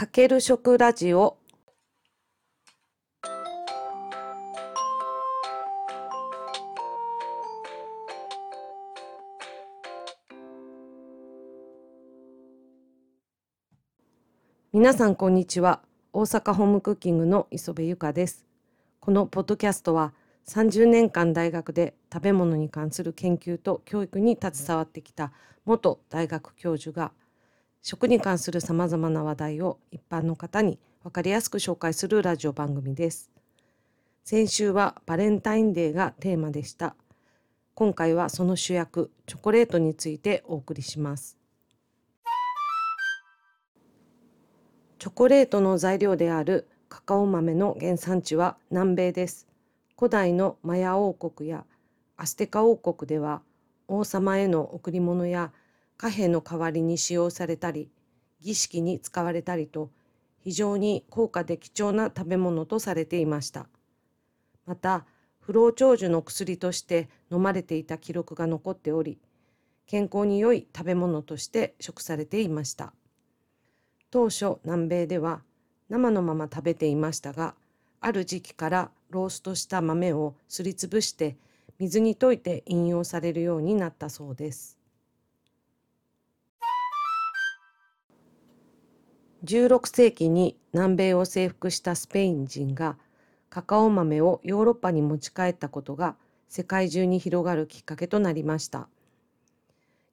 かける食ラジオ。皆さんこんにちは。大阪ホームクッキングの磯部由香です。このポッドキャストは30年間大学で食べ物に関する研究と教育に携わってきた元大学教授が食に関するさまざまな話題を一般の方に分かりやすく紹介するラジオ番組です。先週はバレンタインデーがテーマでした。今回はその主役チョコレートについてお送りします。チョコレートの材料であるカカオ豆の原産地は南米です。古代のマヤ王国やアステカ王国では王様への贈り物や貨幣の代わりに使用されたり儀式に使われたりと非常に高価で貴重な食べ物とされていましたまた不老長寿の薬として飲まれていた記録が残っており健康に良い食べ物として食されていました当初南米では生のまま食べていましたがある時期からローストした豆をすりつぶして水に溶いて飲用されるようになったそうです。16世紀に南米を征服したスペイン人がカカオ豆をヨーロッパに持ち帰ったことが世界中に広がるきっかけとなりました。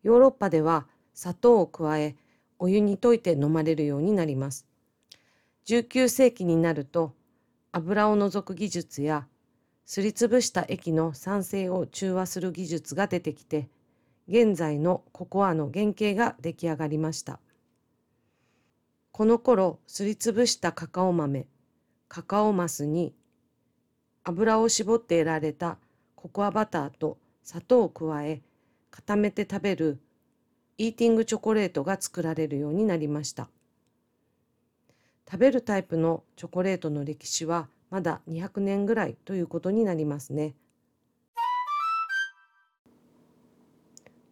ヨーロッパでは砂糖を加えお湯に溶いて飲まれるようになります。19世紀になると油を除く技術やすりつぶした液の酸性を中和する技術が出てきて現在のココアの原型が出来上がりましたこの頃すりつぶしたカカオ豆カカオマスに油を絞って得られたココアバターと砂糖を加え固めて食べるイーティングチョコレートが作られるようになりました食べるタイプのチョコレートの歴史はまだ200年ぐらいということになりますね。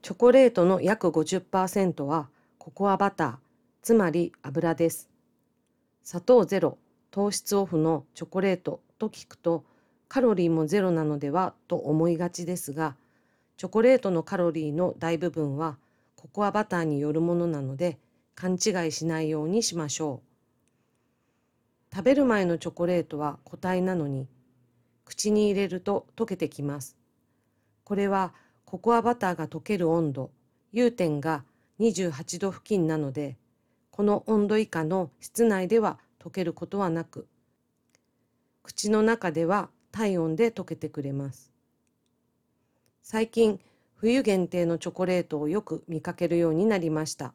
チョコレートの約50%はココアバター、つまり油です。砂糖ゼロ、糖質オフのチョコレートと聞くとカロリーもゼロなのではと思いがちですが、チョコレートのカロリーの大部分はココアバターによるものなので勘違いしないようにしましょう。食べる前のチョコレートは固体なのに口に入れると溶けてきます。これはココアバターが溶ける温度、融点が28度付近なので、この温度以下の室内では溶けることはなく、口の中では体温で溶けてくれます。最近、冬限定のチョコレートをよく見かけるようになりました。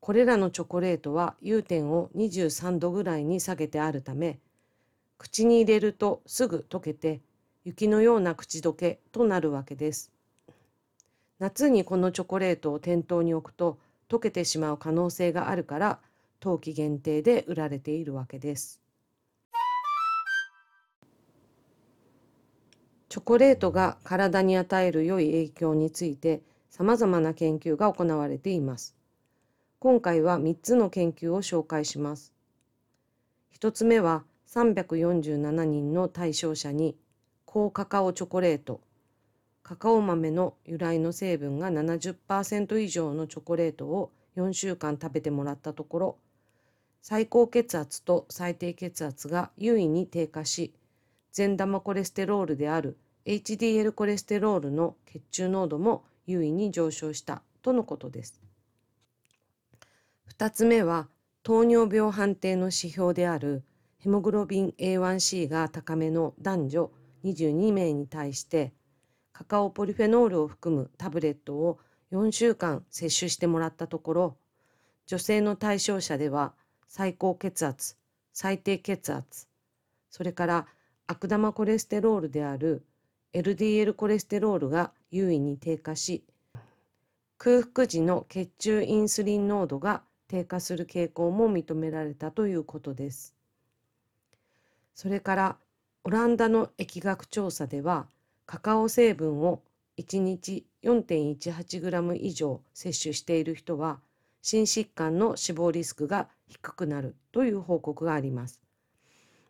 これらのチョコレートは融点を23度ぐらいに下げてあるため口に入れるとすぐ溶けて雪のような口どけとなるわけです。夏にこのチョコレートを店頭に置くと溶けてしまう可能性があるから冬季限定で売られているわけです。チョコレートが体に与える良い影響について様々な研究が行われています。今回は3つの研究を紹介します。1つ目は347人の対象者に高カカオチョコレート、カカオ豆の由来の成分が70%以上のチョコレートを4週間食べてもらったところ、最高血圧と最低血圧が優位に低下し、善玉コレステロールである HDL コレステロールの血中濃度も優位に上昇したとのことです。2つ目は糖尿病判定の指標であるヘモグロビン A1C が高めの男女22名に対してカカオポリフェノールを含むタブレットを4週間摂取してもらったところ女性の対象者では最高血圧最低血圧それから悪玉コレステロールである LDL コレステロールが優位に低下し空腹時の血中インスリン濃度が低下する傾向も認められたということです。それからオランダの疫学調査ではカカオ成分を1日 4.18g 以上摂取している人は心疾患の死亡リスクが低くなるという報告があります。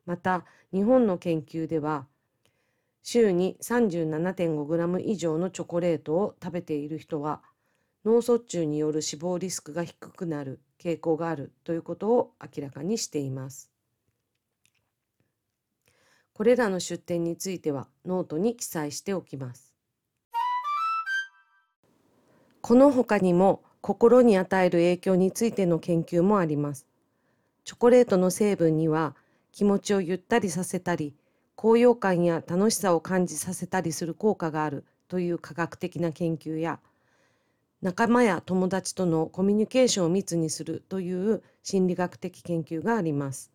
また日本の研究では週に 37.5g 以上のチョコレートを食べている人は脳卒中による死亡リスクが低くなる傾向があるということを明らかにしています。これらの出典についてはノートに記載しておきます。この他にも心に与える影響についての研究もあります。チョコレートの成分には気持ちをゆったりさせたり、高揚感や楽しさを感じさせたりする効果があるという科学的な研究や、仲間や友達とのコミュニケーションを密にするという心理学的研究があります。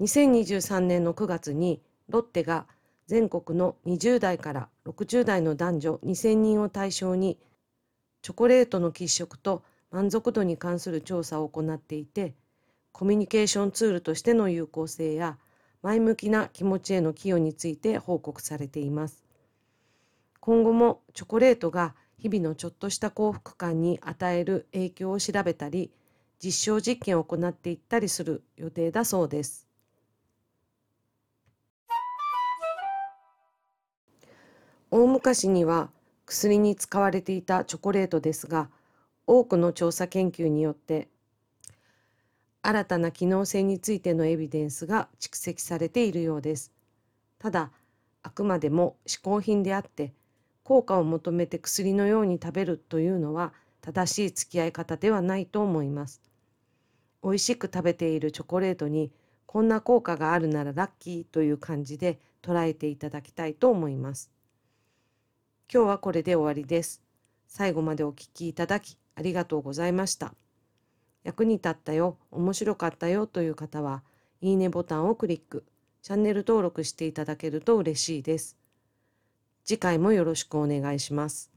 2023年の9月にロッテが全国の20代から60代の男女2000人を対象にチョコレートの喫食と満足度に関する調査を行っていてコミュニケーションツールとしての有効性や前向きな気持ちへの寄与について報告されています。今後もチョコレートが日々のちょっとした幸福感に与える影響を調べたり実証実験を行っていったりする予定だそうです。大昔には薬に使われていたチョコレートですが多くの調査研究によって新たな機能性についてのエビデンスが蓄積されているようです。ただあくまでも嗜好品であって効果を求めて薬のように食べるというのは正しい付き合い方ではないと思います。美味しく食べているチョコレートにこんな効果があるならラッキーという感じで捉えていただきたいと思います。今日はこれで終わりです。最後までお聴きいただきありがとうございました。役に立ったよ、面白かったよという方は、いいねボタンをクリック、チャンネル登録していただけると嬉しいです。次回もよろしくお願いします。